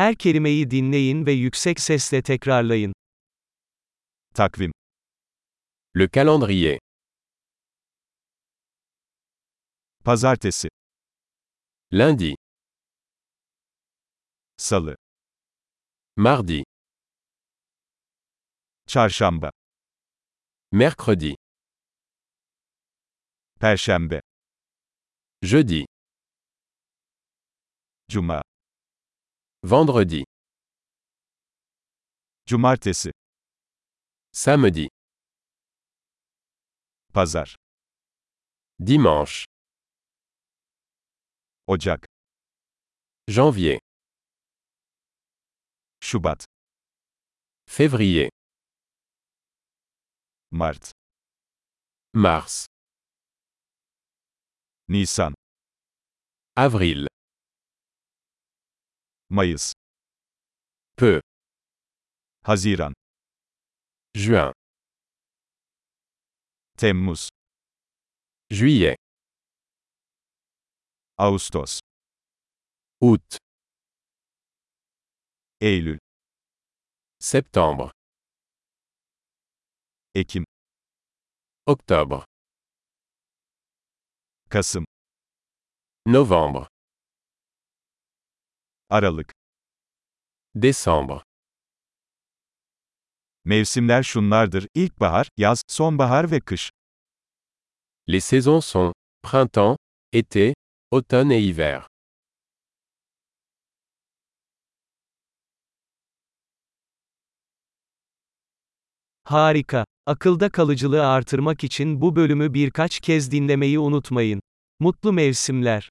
Her kelimeyi dinleyin ve yüksek sesle tekrarlayın. Takvim. Le calendrier. Pazartesi, Lundi. Salı, Mardi. Çarşamba, Mercredi. Perşembe, Jeudi. Cuma, Vendredi. Cumartesi, Samedi. Pazar, Dimanche. Ocak, Janvier. Şubat, Février. Mart, Mars. Nisan, Avril. Mayıs, Peu. Haziran, Juin. Temmuz, Juillet. Ağustos, Août. Eylül, Septembre. Ekim, Octobre. Kasım, Novembre. Aralık. Décembre. Mevsimler şunlardır: ilkbahar, yaz, sonbahar ve kış. Les saisons sont printemps, été, automne et hiver. Harika. Akılda kalıcılığı artırmak için bu bölümü birkaç kez dinlemeyi unutmayın. Mutlu mevsimler.